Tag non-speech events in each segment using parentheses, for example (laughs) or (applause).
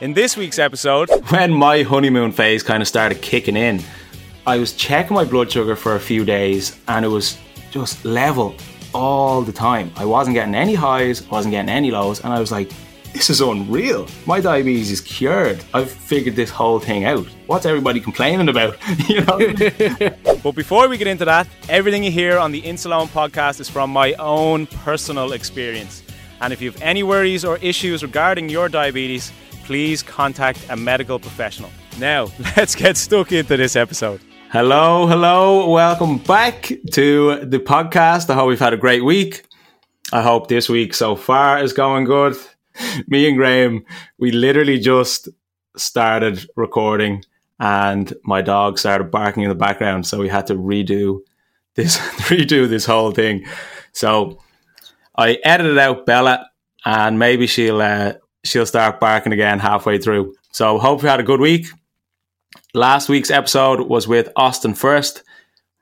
In this week's episode, when my honeymoon phase kind of started kicking in, I was checking my blood sugar for a few days and it was just level all the time. I wasn't getting any highs, wasn't getting any lows, and I was like, this is unreal. My diabetes is cured. I've figured this whole thing out. What's everybody complaining about? (laughs) you know. (laughs) but before we get into that, everything you hear on the Insuleoin podcast is from my own personal experience. And if you have any worries or issues regarding your diabetes, please contact a medical professional. Now, (laughs) let's get stuck into this episode. Hello, hello, welcome back to the podcast. I hope we've had a great week. I hope this week so far is going good. (laughs) me and Graham, we literally just started recording and my dog started barking in the background. So we had to redo this, (laughs) redo this whole thing. So I edited out Bella and maybe she'll, uh, she'll start barking again halfway through. So hope you had a good week. Last week's episode was with Austin First.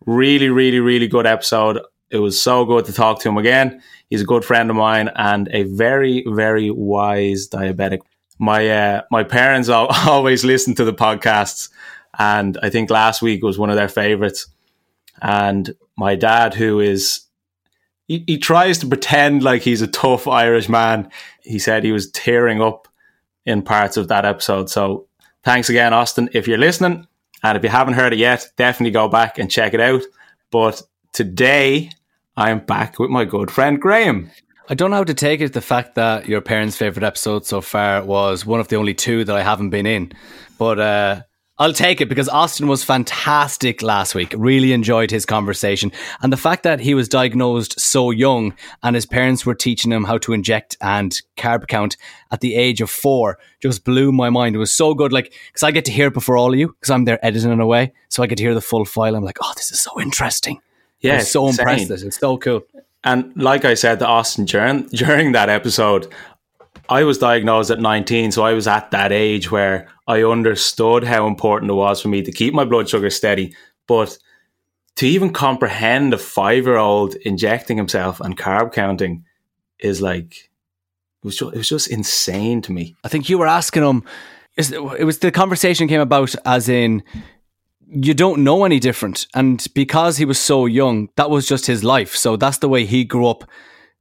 Really, really, really good episode. It was so good to talk to him again. He's a good friend of mine and a very, very wise diabetic. My uh, my parents (laughs) always listen to the podcasts, and I think last week was one of their favorites. And my dad, who is he, he tries to pretend like he's a tough Irish man. He said he was tearing up in parts of that episode. So thanks again, Austin, if you're listening. And if you haven't heard it yet, definitely go back and check it out. But today I'm back with my good friend Graham. I don't know how to take it the fact that your parents' favorite episode so far was one of the only two that I haven't been in. But uh, I'll take it because Austin was fantastic last week. Really enjoyed his conversation. And the fact that he was diagnosed so young and his parents were teaching him how to inject and carb count at the age of four just blew my mind. It was so good. Like, because I get to hear it before all of you because I'm there editing it away. So I get to hear the full file. I'm like, oh, this is so interesting. Yeah, so insane. impressed. It's so cool. And like I said to Austin during (laughs) during that episode, I was diagnosed at 19, so I was at that age where I understood how important it was for me to keep my blood sugar steady. But to even comprehend a five year old injecting himself and carb counting is like it was just, it was just insane to me. I think you were asking him. It was the conversation came about as in you don't know any different. And because he was so young, that was just his life. So that's the way he grew up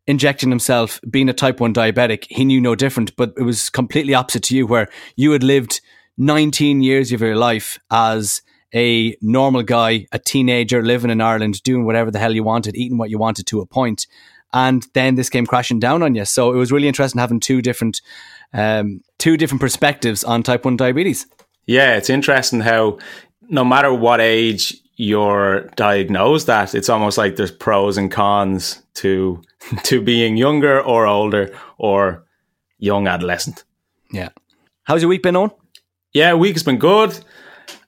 injecting himself, being a type 1 diabetic. He knew no different, but it was completely opposite to you, where you had lived 19 years of your life as a normal guy, a teenager living in Ireland, doing whatever the hell you wanted, eating what you wanted to a point. And then this came crashing down on you. So it was really interesting having two different, um, two different perspectives on type 1 diabetes. Yeah, it's interesting how no matter what age you're diagnosed at, it's almost like there's pros and cons to (laughs) to being younger or older or young adolescent. Yeah. How's your week been on? Yeah, week has been good.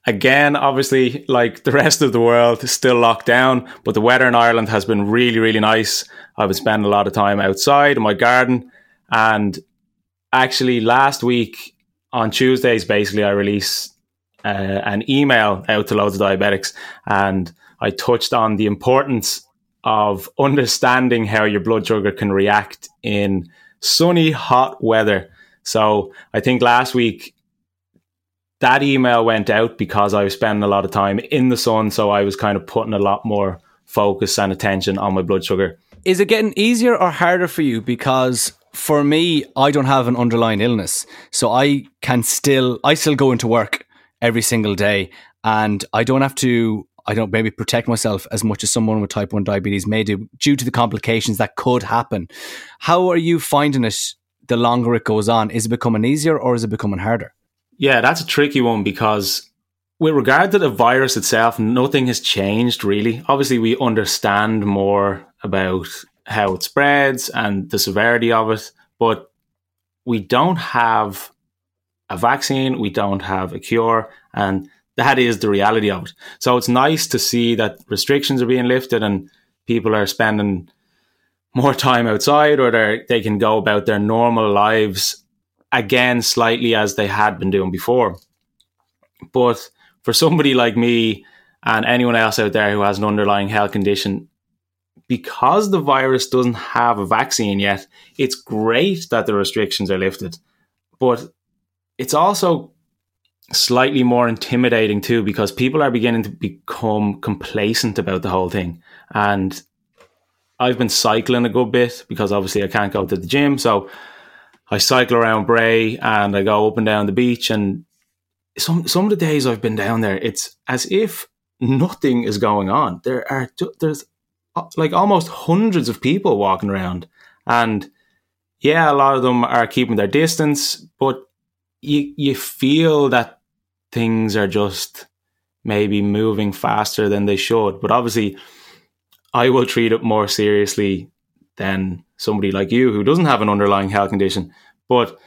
Again, obviously, like the rest of the world, still locked down, but the weather in Ireland has been really, really nice. I've been spending a lot of time outside in my garden. And actually, last week on Tuesdays, basically, I release uh, an email out to loads of diabetics, and I touched on the importance of understanding how your blood sugar can react in sunny, hot weather. So I think last week that email went out because I was spending a lot of time in the sun. So I was kind of putting a lot more focus and attention on my blood sugar. Is it getting easier or harder for you? Because for me, I don't have an underlying illness. So I can still, I still go into work every single day and I don't have to I don't maybe protect myself as much as someone with type 1 diabetes may do due to the complications that could happen. How are you finding it the longer it goes on? Is it becoming easier or is it becoming harder? Yeah, that's a tricky one because with regard to the virus itself, nothing has changed really. Obviously, we understand more about how it spreads and the severity of it, but we don't have a vaccine, we don't have a cure, and that is the reality of it. So it's nice to see that restrictions are being lifted and people are spending more time outside or they can go about their normal lives again slightly as they had been doing before. But for somebody like me and anyone else out there who has an underlying health condition, because the virus doesn't have a vaccine yet, it's great that the restrictions are lifted. But it's also slightly more intimidating too because people are beginning to become complacent about the whole thing. And I've been cycling a good bit because obviously I can't go to the gym. So I cycle around Bray and I go up and down the beach. And some some of the days I've been down there, it's as if nothing is going on. There are there's uh, like almost hundreds of people walking around, and yeah, a lot of them are keeping their distance, but you you feel that things are just maybe moving faster than they should. But obviously, I will treat it more seriously than somebody like you who doesn't have an underlying health condition. But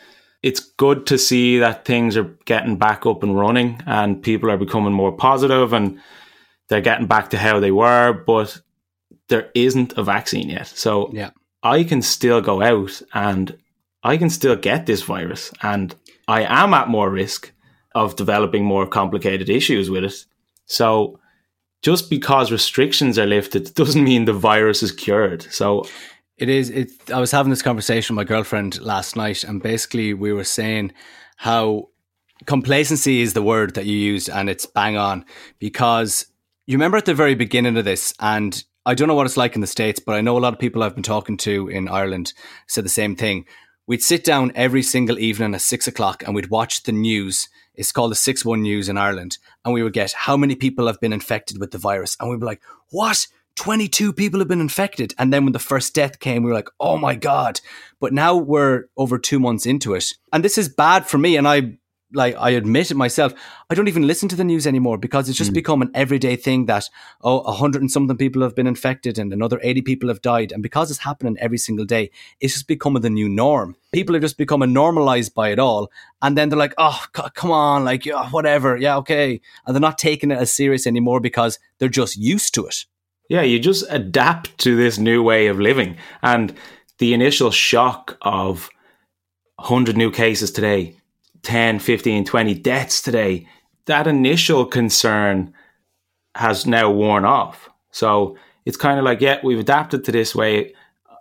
it's good to see that things are getting back up and running and people are becoming more positive and they're getting back to how they were, but there isn't a vaccine yet. So yeah. I can still go out and I can still get this virus and I am at more risk of developing more complicated issues with it. So just because restrictions are lifted (laughs) doesn't mean the virus is cured. So it is. It. I was having this conversation with my girlfriend last night, and basically we were saying how complacency is the word that you used, and it's bang on because you remember at the very beginning of this, and I don't know what it's like in the states, but I know a lot of people I've been talking to in Ireland said the same thing. We'd sit down every single evening at six o'clock, and we'd watch the news it's called the 6 1 News in Ireland. And we would get how many people have been infected with the virus. And we'd be like, what? 22 people have been infected. And then when the first death came, we were like, oh my God. But now we're over two months into it. And this is bad for me. And I like I admit it myself, I don't even listen to the news anymore because it's just mm. become an everyday thing that oh, a hundred and something people have been infected and another eighty people have died, and because it's happening every single day, it's just becoming the new norm. People are just becoming normalized by it all, and then they're like, oh, c- come on, like yeah, whatever, yeah, okay, and they're not taking it as serious anymore because they're just used to it. Yeah, you just adapt to this new way of living, and the initial shock of 100 new cases today 10, 15, 20 deaths today, that initial concern has now worn off. So it's kind of like, yeah, we've adapted to this way,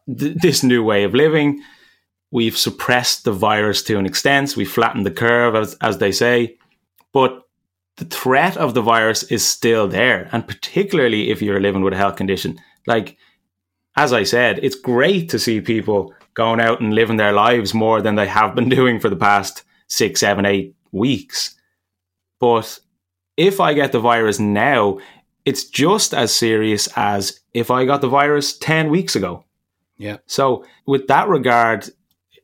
th- this new way of living. We've suppressed the virus to an extent. We flattened the curve, as, as they say. But the threat of the virus is still there. And particularly if you're living with a health condition. Like, as I said, it's great to see people going out and living their lives more than they have been (laughs) doing for the past six, seven, eight weeks. But if I get the virus now, it's just as serious as if I got the virus 10 weeks ago. Yeah. So, with that regard,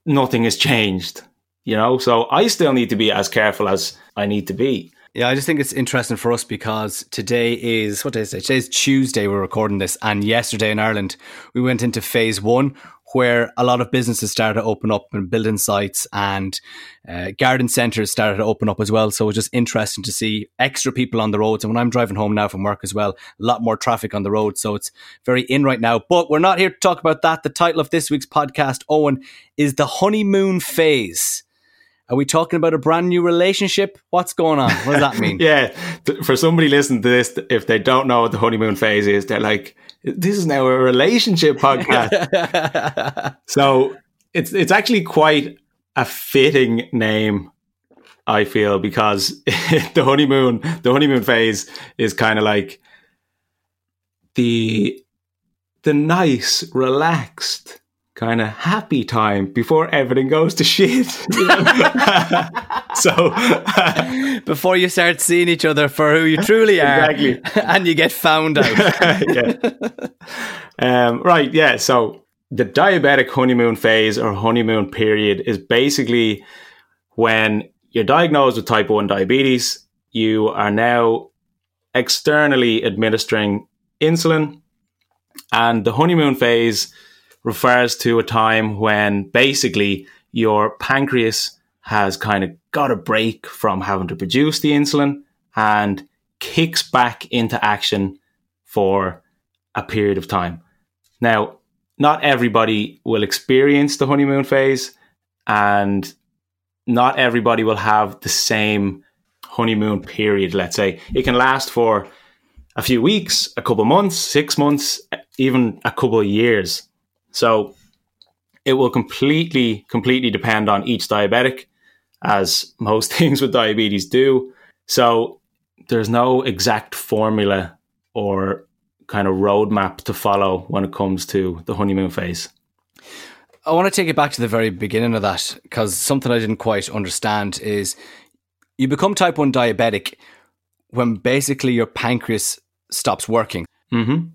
nothing has changed, you know? So, I still need to be as careful as I need to be. Yeah, I just think it's interesting for us because today is what day is it? Today's Tuesday. We're recording this, and yesterday in Ireland we went into phase one, where a lot of businesses started to open up and building sites and uh, garden centres started to open up as well. So it was just interesting to see extra people on the roads. And when I'm driving home now from work as well, a lot more traffic on the road. So it's very in right now. But we're not here to talk about that. The title of this week's podcast, Eoin, is The Honeymoon Phase. Are we talking about a brand new relationship? What's going on? What does that mean? (laughs) yeah. For somebody listening to this, if they don't know what the honeymoon phase is, they're like, this is now a relationship podcast. (laughs) so it's it's actually quite a fitting name, I feel, because (laughs) the honeymoon the honeymoon phase is kind of like the the nice, relaxed, kind of happy time before everything goes to shit. (laughs) so (laughs) before you start seeing each other for who you truly are, exactly. (laughs) and you get found out. yeah. Um, right. Yeah. So the diabetic honeymoon phase or honeymoon period is basically when you're diagnosed with type 1 diabetes, you are now externally administering insulin. And the honeymoon phase refers to a time when basically your pancreas has kind of got a break from having to produce the insulin and kicks back into action for a period of time. Now, not everybody will experience the honeymoon phase and not everybody will have the same honeymoon period, let's say. It can last for a few weeks, a couple months, six months, even a couple years. So it will completely, completely depend on each diabetic, as most (laughs) things with diabetes do. So there's no exact formula or kind of roadmap to follow when it comes to the honeymoon phase. I want to take it back to the very beginning of that because something I didn't quite understand is you become type 1 diabetic when basically your pancreas stops working. Mm-hmm.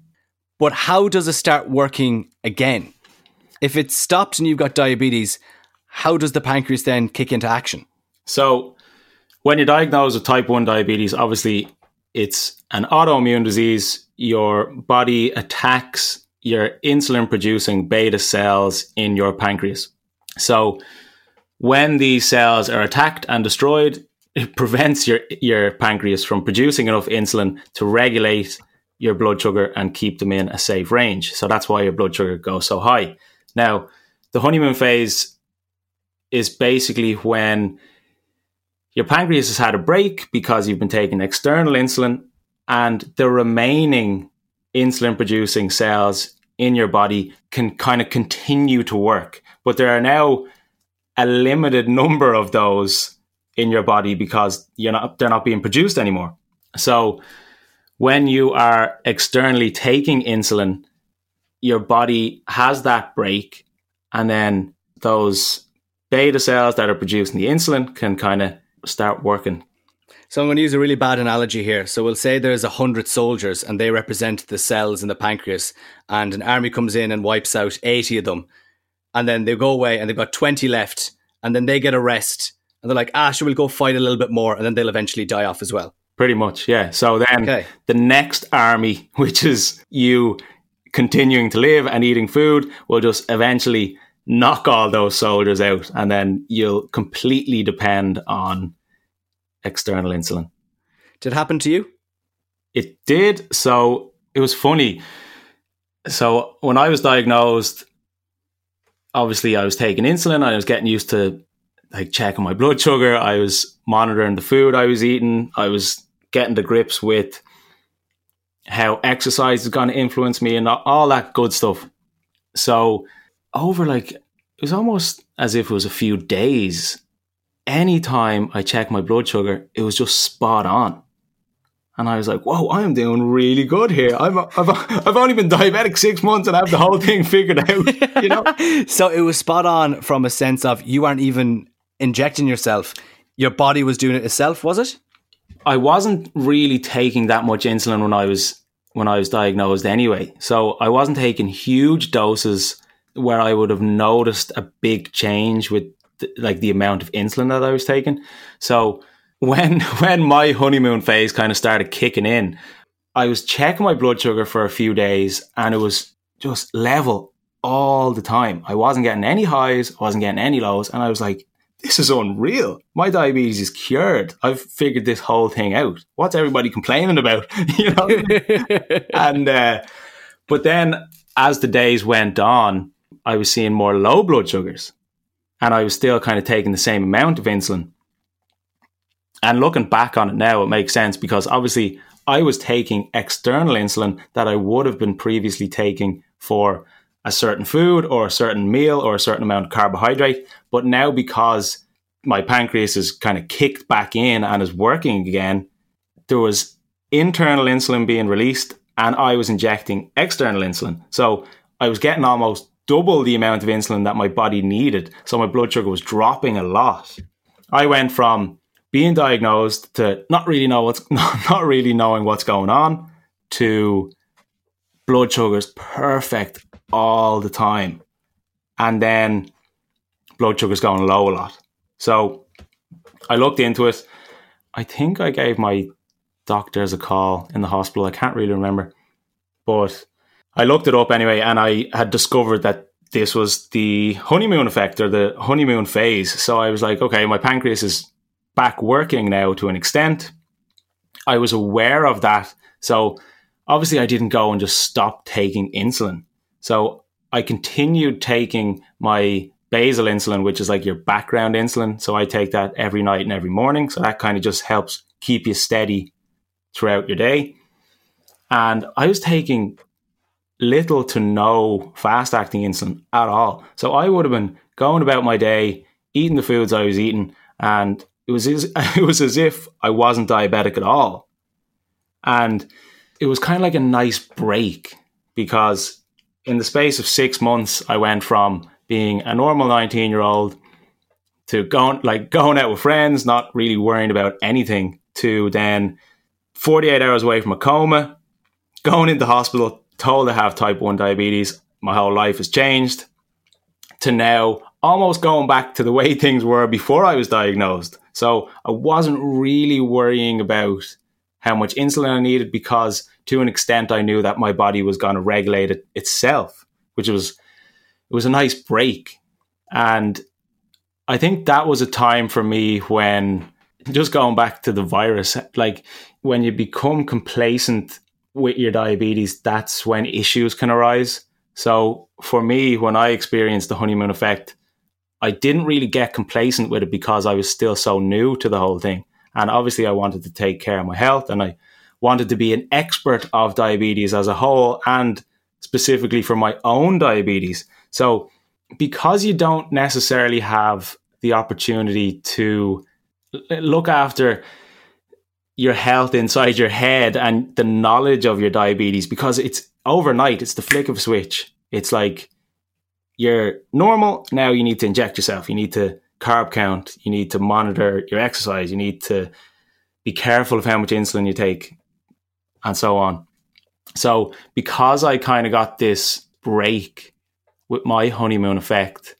But how does it start working again? If it's stopped and you've got diabetes, how does the pancreas then kick into action? So, when you're diagnosed with type 1 diabetes, obviously it's an autoimmune disease. Your body attacks your insulin producing beta cells in your pancreas. So, when these cells are attacked and destroyed, it (laughs) prevents your, your pancreas from producing enough insulin to regulate your blood sugar and keep them in a safe range. So that's why your blood sugar goes so high. Now, the honeymoon phase is basically when your pancreas has had a break because you've been taking external insulin and the remaining insulin producing cells in your body can kind of continue to work. But there are now a limited number of those in your body because you're not they're not being produced anymore. So when you are externally taking insulin, your body has that break, and then those beta cells that are producing the insulin can kind of start working. So I'm going to use a really bad analogy here. So we'll say there's a hundred soldiers and they represent the cells in the pancreas, and an army comes in and wipes out 80 of them, and then they go away and they've got 20 left, and then they get a rest, and they're like, ah, sure, we'll go fight a little bit more, and then they'll eventually die off as well. Pretty much, yeah. So then okay. the next army, (laughs) which is you continuing to live and eating food, will just eventually knock all those soldiers out. And then you'll completely depend on external insulin. Did it happen to you? It did. So it was funny. So when I was diagnosed, obviously I was taking insulin. I was getting used to like checking my blood sugar. I was monitoring the food I was eating. I was getting to grips with how exercise is going to influence me and all that good stuff. So over like it was almost as if it was a few days. Anytime I checked my blood sugar, it was just spot on. And I was like, whoa, I'm doing really good here. I've, I've, (laughs) I've only been diabetic six months and I have the whole thing figured out, (laughs) you know? (laughs) so it was spot on from a sense of you aren't even injecting yourself. Your body was doing it itself, was it? I wasn't really taking that much insulin when I was when I was diagnosed anyway. So I wasn't taking huge doses where I would have noticed a big change with like the amount of insulin that I was taking. So (laughs) when when my honeymoon phase kind of started kicking in, I was checking my blood sugar for a few days and it was just level all the time. I wasn't getting any highs, I wasn't getting any lows, and I was like, this is unreal. My diabetes is cured. I've figured this whole thing out. What's everybody complaining about? (laughs) you know? (laughs) and, uh, but then as the days went on, I was seeing more low blood sugars and I was still kind of taking the same amount of insulin. And looking back on it now, it makes sense because obviously I was taking external insulin that I would have been previously taking for a certain food or a certain meal or a certain amount of carbohydrate. But now, because my pancreas is kind of kicked back in and is working again, there was internal insulin being released and I was injecting external insulin. So I was getting almost double the amount of insulin that my body needed. So my blood sugar was dropping a lot. I went from being diagnosed to not really know what's (laughs) not really knowing what's going on to blood sugars perfect all the time. And then blood sugars going low a lot. So I looked into it. I think I gave my doctors a call in the hospital. I can't really remember. But I looked it up anyway and I had discovered that this was the honeymoon effect or the honeymoon phase. So I was like, okay, my pancreas is back working now to an extent. I was aware of that. So obviously, I didn't go and just stop taking insulin. So I continued taking my basal insulin, which is like your background insulin. So I take that every night and every morning. So that kind of just helps keep you steady throughout your day. And I was taking little to no fast acting insulin at all. So I would have been going about my day, eating the foods I was eating, and it was as, (laughs) it was as if I wasn't diabetic at all. And it was kind of like a nice break because in the space of six months, I went from being a normal 19 year old to going like going out with friends, not really worrying about anything, to then 48 hours away from a coma, going into hospital, told to have type 1 diabetes. My whole life has changed to now almost going back to the way (laughs) things were before I was diagnosed. So I wasn't really worrying about how much insulin I needed because to an extent I knew that my body was going to regulate it itself, which was it was a nice break. And I think that was a time for me when just going back to the virus, like when you become complacent with your diabetes, that's when issues can arise. So for me, when I experienced the honeymoon effect, I didn't really get complacent with it because I was still so new to the whole thing. And obviously, I wanted to take care of my health and I wanted to be an expert of diabetes as a whole and specifically for my own diabetes. So, because you don't necessarily have the opportunity to look after your health inside your head and the knowledge of your diabetes because it's overnight, it's the flick of a switch. It's like you're normal, now you need to inject yourself. You need to carb count, you need to monitor your exercise, you need to be careful of how much insulin you take, and so on. So, because I kind of got this break with my honeymoon effect,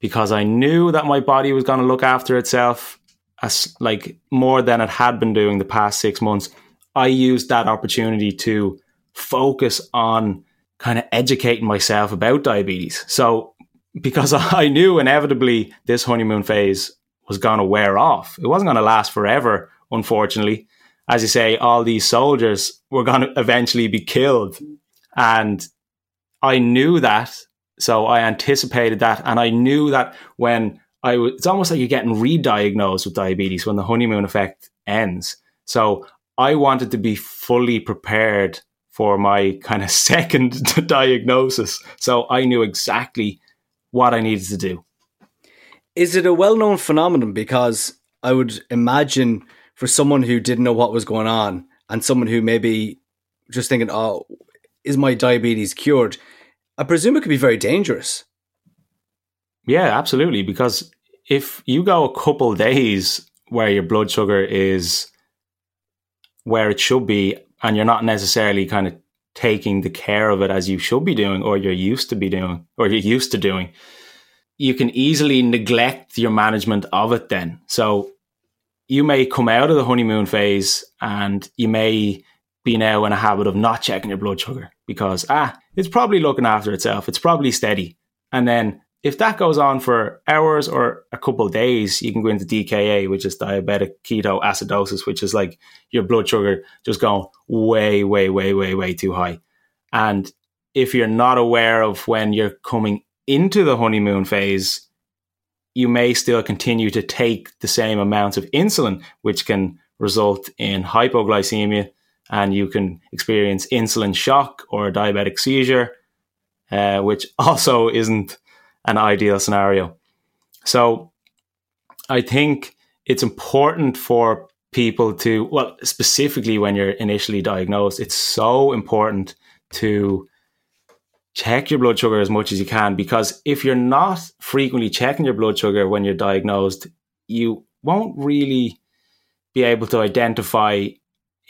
because I knew that my body was going to look after itself as like more than it had been doing the past six months, I used that opportunity to focus on kind of educating myself about diabetes. So because (laughs) I knew inevitably this honeymoon phase was going to wear off, it wasn't going to last forever, unfortunately. As you say, all these soldiers were going to eventually be killed. And I knew that. So I anticipated that. And I knew that when I w- it's almost like you're getting re-diagnosed with diabetes when the honeymoon effect ends. So I wanted to be fully prepared for my kind of (laughs) second (laughs) diagnosis. So I knew exactly what I needed to do. Is it a well known phenomenon? Because I would imagine for someone who didn't know what was going on and someone who maybe just thinking, oh, is my diabetes cured? I presume it could be very dangerous. Yeah, absolutely. Because if you go a couple days where your blood sugar is where it should be and you're not necessarily kind of taking the care of it as you should be doing or you're used to be doing or you're used to doing you can easily neglect your management of it then so you may come out of the honeymoon phase and you may be now in a habit of not checking your blood sugar because ah it's probably looking after itself it's probably steady and then if that goes on for hours or a couple days, you can go into DKA, which is diabetic ketoacidosis, which is like your blood sugar just going way, way, way, way, way too high. And if you're not aware of when you're coming into the honeymoon phase, you may still continue to take the same amounts of insulin, which can result in hypoglycemia and you can experience insulin shock or a diabetic seizure, uh, which (laughs) also isn't an ideal scenario. So I think it's important for people to, well, specifically when you're initially diagnosed, it's so important to check your blood sugar as much as you can because if you're not frequently checking your blood sugar when you're diagnosed, you won't really be able to identify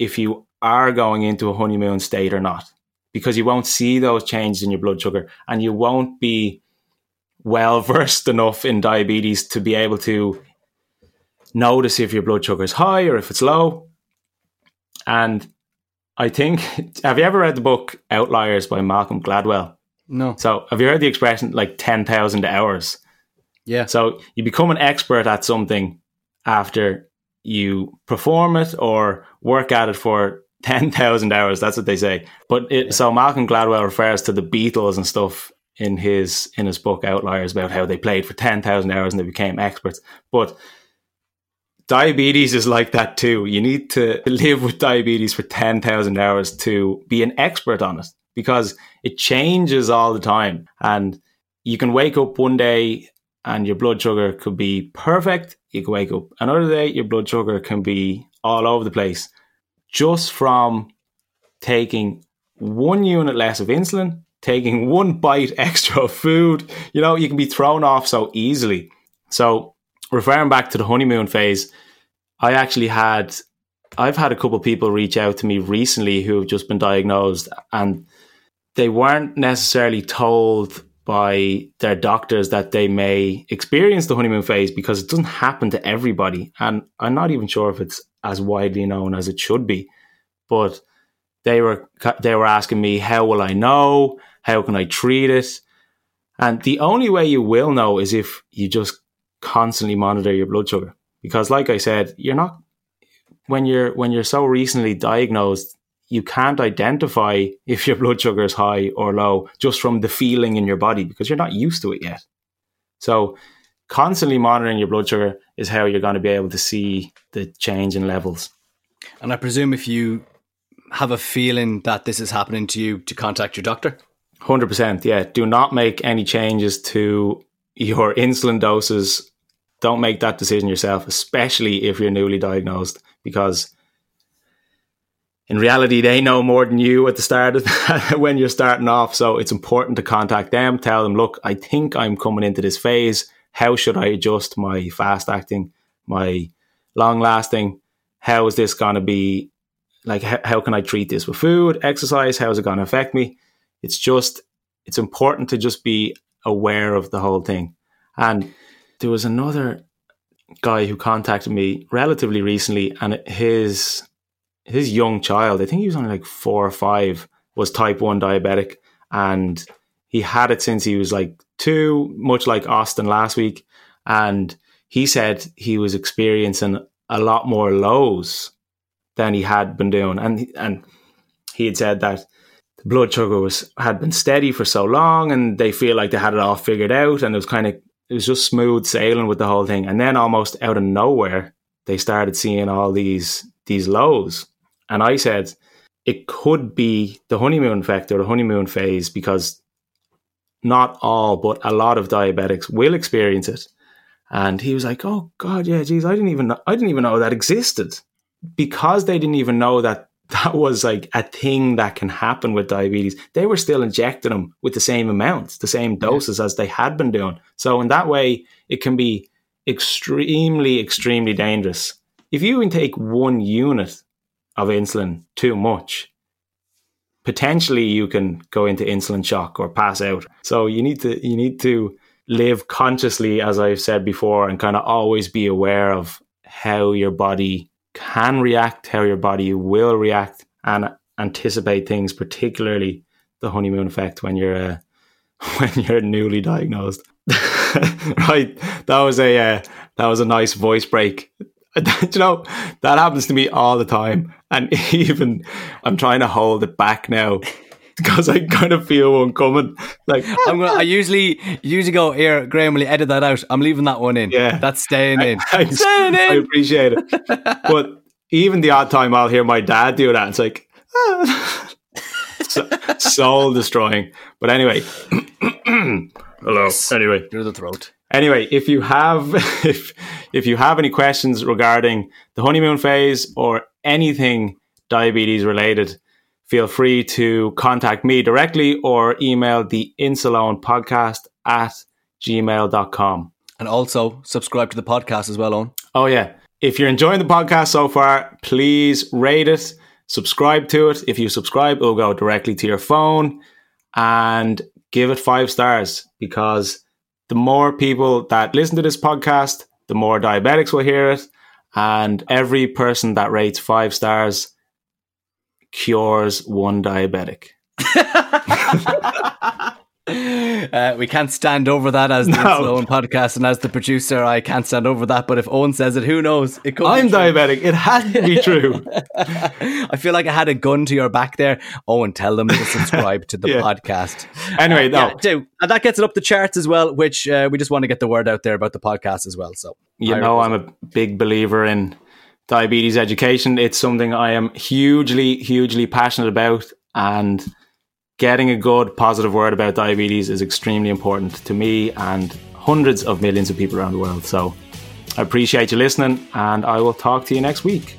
if you are going into a honeymoon state or not because you won't see those changes in your blood sugar and you won't be well versed enough in diabetes to be able to notice if your blood sugar is high or if it's low. And I think, (laughs) have you ever read the book Outliers by Malcolm Gladwell? No. So, have you heard the expression like 10,000 hours? Yeah. So, you become an expert at something after you perform it or work at it for (laughs) 10,000 hours. That's what they say. But it, yeah. so, Malcolm Gladwell refers to the Beatles and stuff in his in his book Outliers about how they played for 10,000 hours and they became experts. But diabetes is like that too. You need to (laughs) live with diabetes for 10,000 hours to be an expert on it because it changes all the time. And you can wake up one day and your blood sugar could be perfect. You can wake up another day, your blood sugar can be all over the place just from taking one unit less of insulin, taking (laughs) one bite extra of food. You know, you can be thrown off so easily. So referring back to the honeymoon phase, I actually had I've had a couple people reach out to me recently who have just been diagnosed and they weren't necessarily told by their doctors that they may experience the honeymoon phase because it doesn't happen to everybody. And I'm not even sure if it's as widely known as it should be but they were they were asking me how will I know? How can I treat it? And the only way you will know is if you just constantly monitor your blood sugar. Because like I said, you're not when you're when you're so recently diagnosed, you can't identify if your blood sugar is high or low just from the feeling in your body because you're not used to it yet. So constantly monitoring your blood sugar is how you're going to be able to see the change in levels. And I presume if you have a feeling that this is happening to you to contact your doctor? 100%. Yeah. Do not make any changes to your insulin doses don't make that decision yourself, especially if you're newly diagnosed, because in reality, they know more than you at the start of (laughs) when you're starting off. So it's important to contact them, tell them, look, I think I'm coming into this phase. How should I adjust my fast acting, my long lasting? How is this going to be? Like, how, how can I treat this with food, exercise? How is it going to affect me? It's just, it's important to just be aware of the whole thing. And there was another guy who contacted me relatively recently, and his his young child, I think he was only like four or five, was type one diabetic, and he had it since he was like two, much like Austin last week, and he said he was experiencing a lot more lows than he had been doing, and and he had said that the blood sugar was had been steady for so long, and they feel like they had it all figured out, and it was kind of it was just smooth sailing with the whole thing. And then almost out of nowhere, they started seeing all these these lows. And I said it could be the honeymoon effect or the honeymoon phase because not all, but a lot of diabetics will experience it. And he was like, "Oh God, yeah, geez, I didn't even know, I didn't even know that existed." Because they didn't even know that (laughs) that was like a thing that can happen with diabetes. They were still injecting them with the same amounts, the same doses yeah. as they had been doing. So in that way, it can be extremely, extremely dangerous. If you intake one unit of insulin too much, potentially you can go into insulin shock or pass out. So you need to you need to live consciously, as I've said before, and kind of always be aware of how your body can react, how your body will react, and anticipate things, particularly the honeymoon effect when you're uh, (laughs) when you're newly diagnosed. (laughs) right, that was a uh, that was a nice voice break. (laughs) you know that happens to me all the time, and (laughs) even I'm trying to hold it back now (laughs) because I kind of feel one coming. Like I'm gonna, I usually usually go here, Graham. Will you edit that out? I'm leaving that one in. Yeah, that's staying in. I, staying in. I appreciate it, but even the odd time I'll hear my dad do that, it's like soul destroying. But anyway, (clears throat) hello. Anyway, through the throat. Anyway, if you have (laughs) if if you have any questions regarding the honeymoon phase or anything diabetes related, feel free to contact me directly or email the Insuleoin podcast at gmail.com. And also subscribe to the podcast as well, on. Oh yeah. If you're enjoying the podcast so far, please rate it, subscribe to it. If you subscribe, it'll go directly to your phone and give it five stars because the more people that listen to this podcast, the more diabetics will hear it. And every person that rates five stars cures one diabetic. (laughs) (laughs) Uh, we can't stand over that as the no. Sloan podcast, and as the producer, I can't stand over that. But if Eoin says it, who knows? It could I'm diabetic. It has to be true. (laughs) I feel like I had a gun to your back there. Eoin, tell them to subscribe to the (laughs) yeah. podcast. Anyway, no, yeah, do. and that gets it up the charts as well. Which uh, we just want to get the word out there about the podcast as well. So you know, I'm a big believer in diabetes education. It's something I am hugely, hugely passionate about, and getting a good positive word about diabetes is extremely important to me and hundreds of millions of people around the world. So I appreciate you listening, and I will talk to you next week.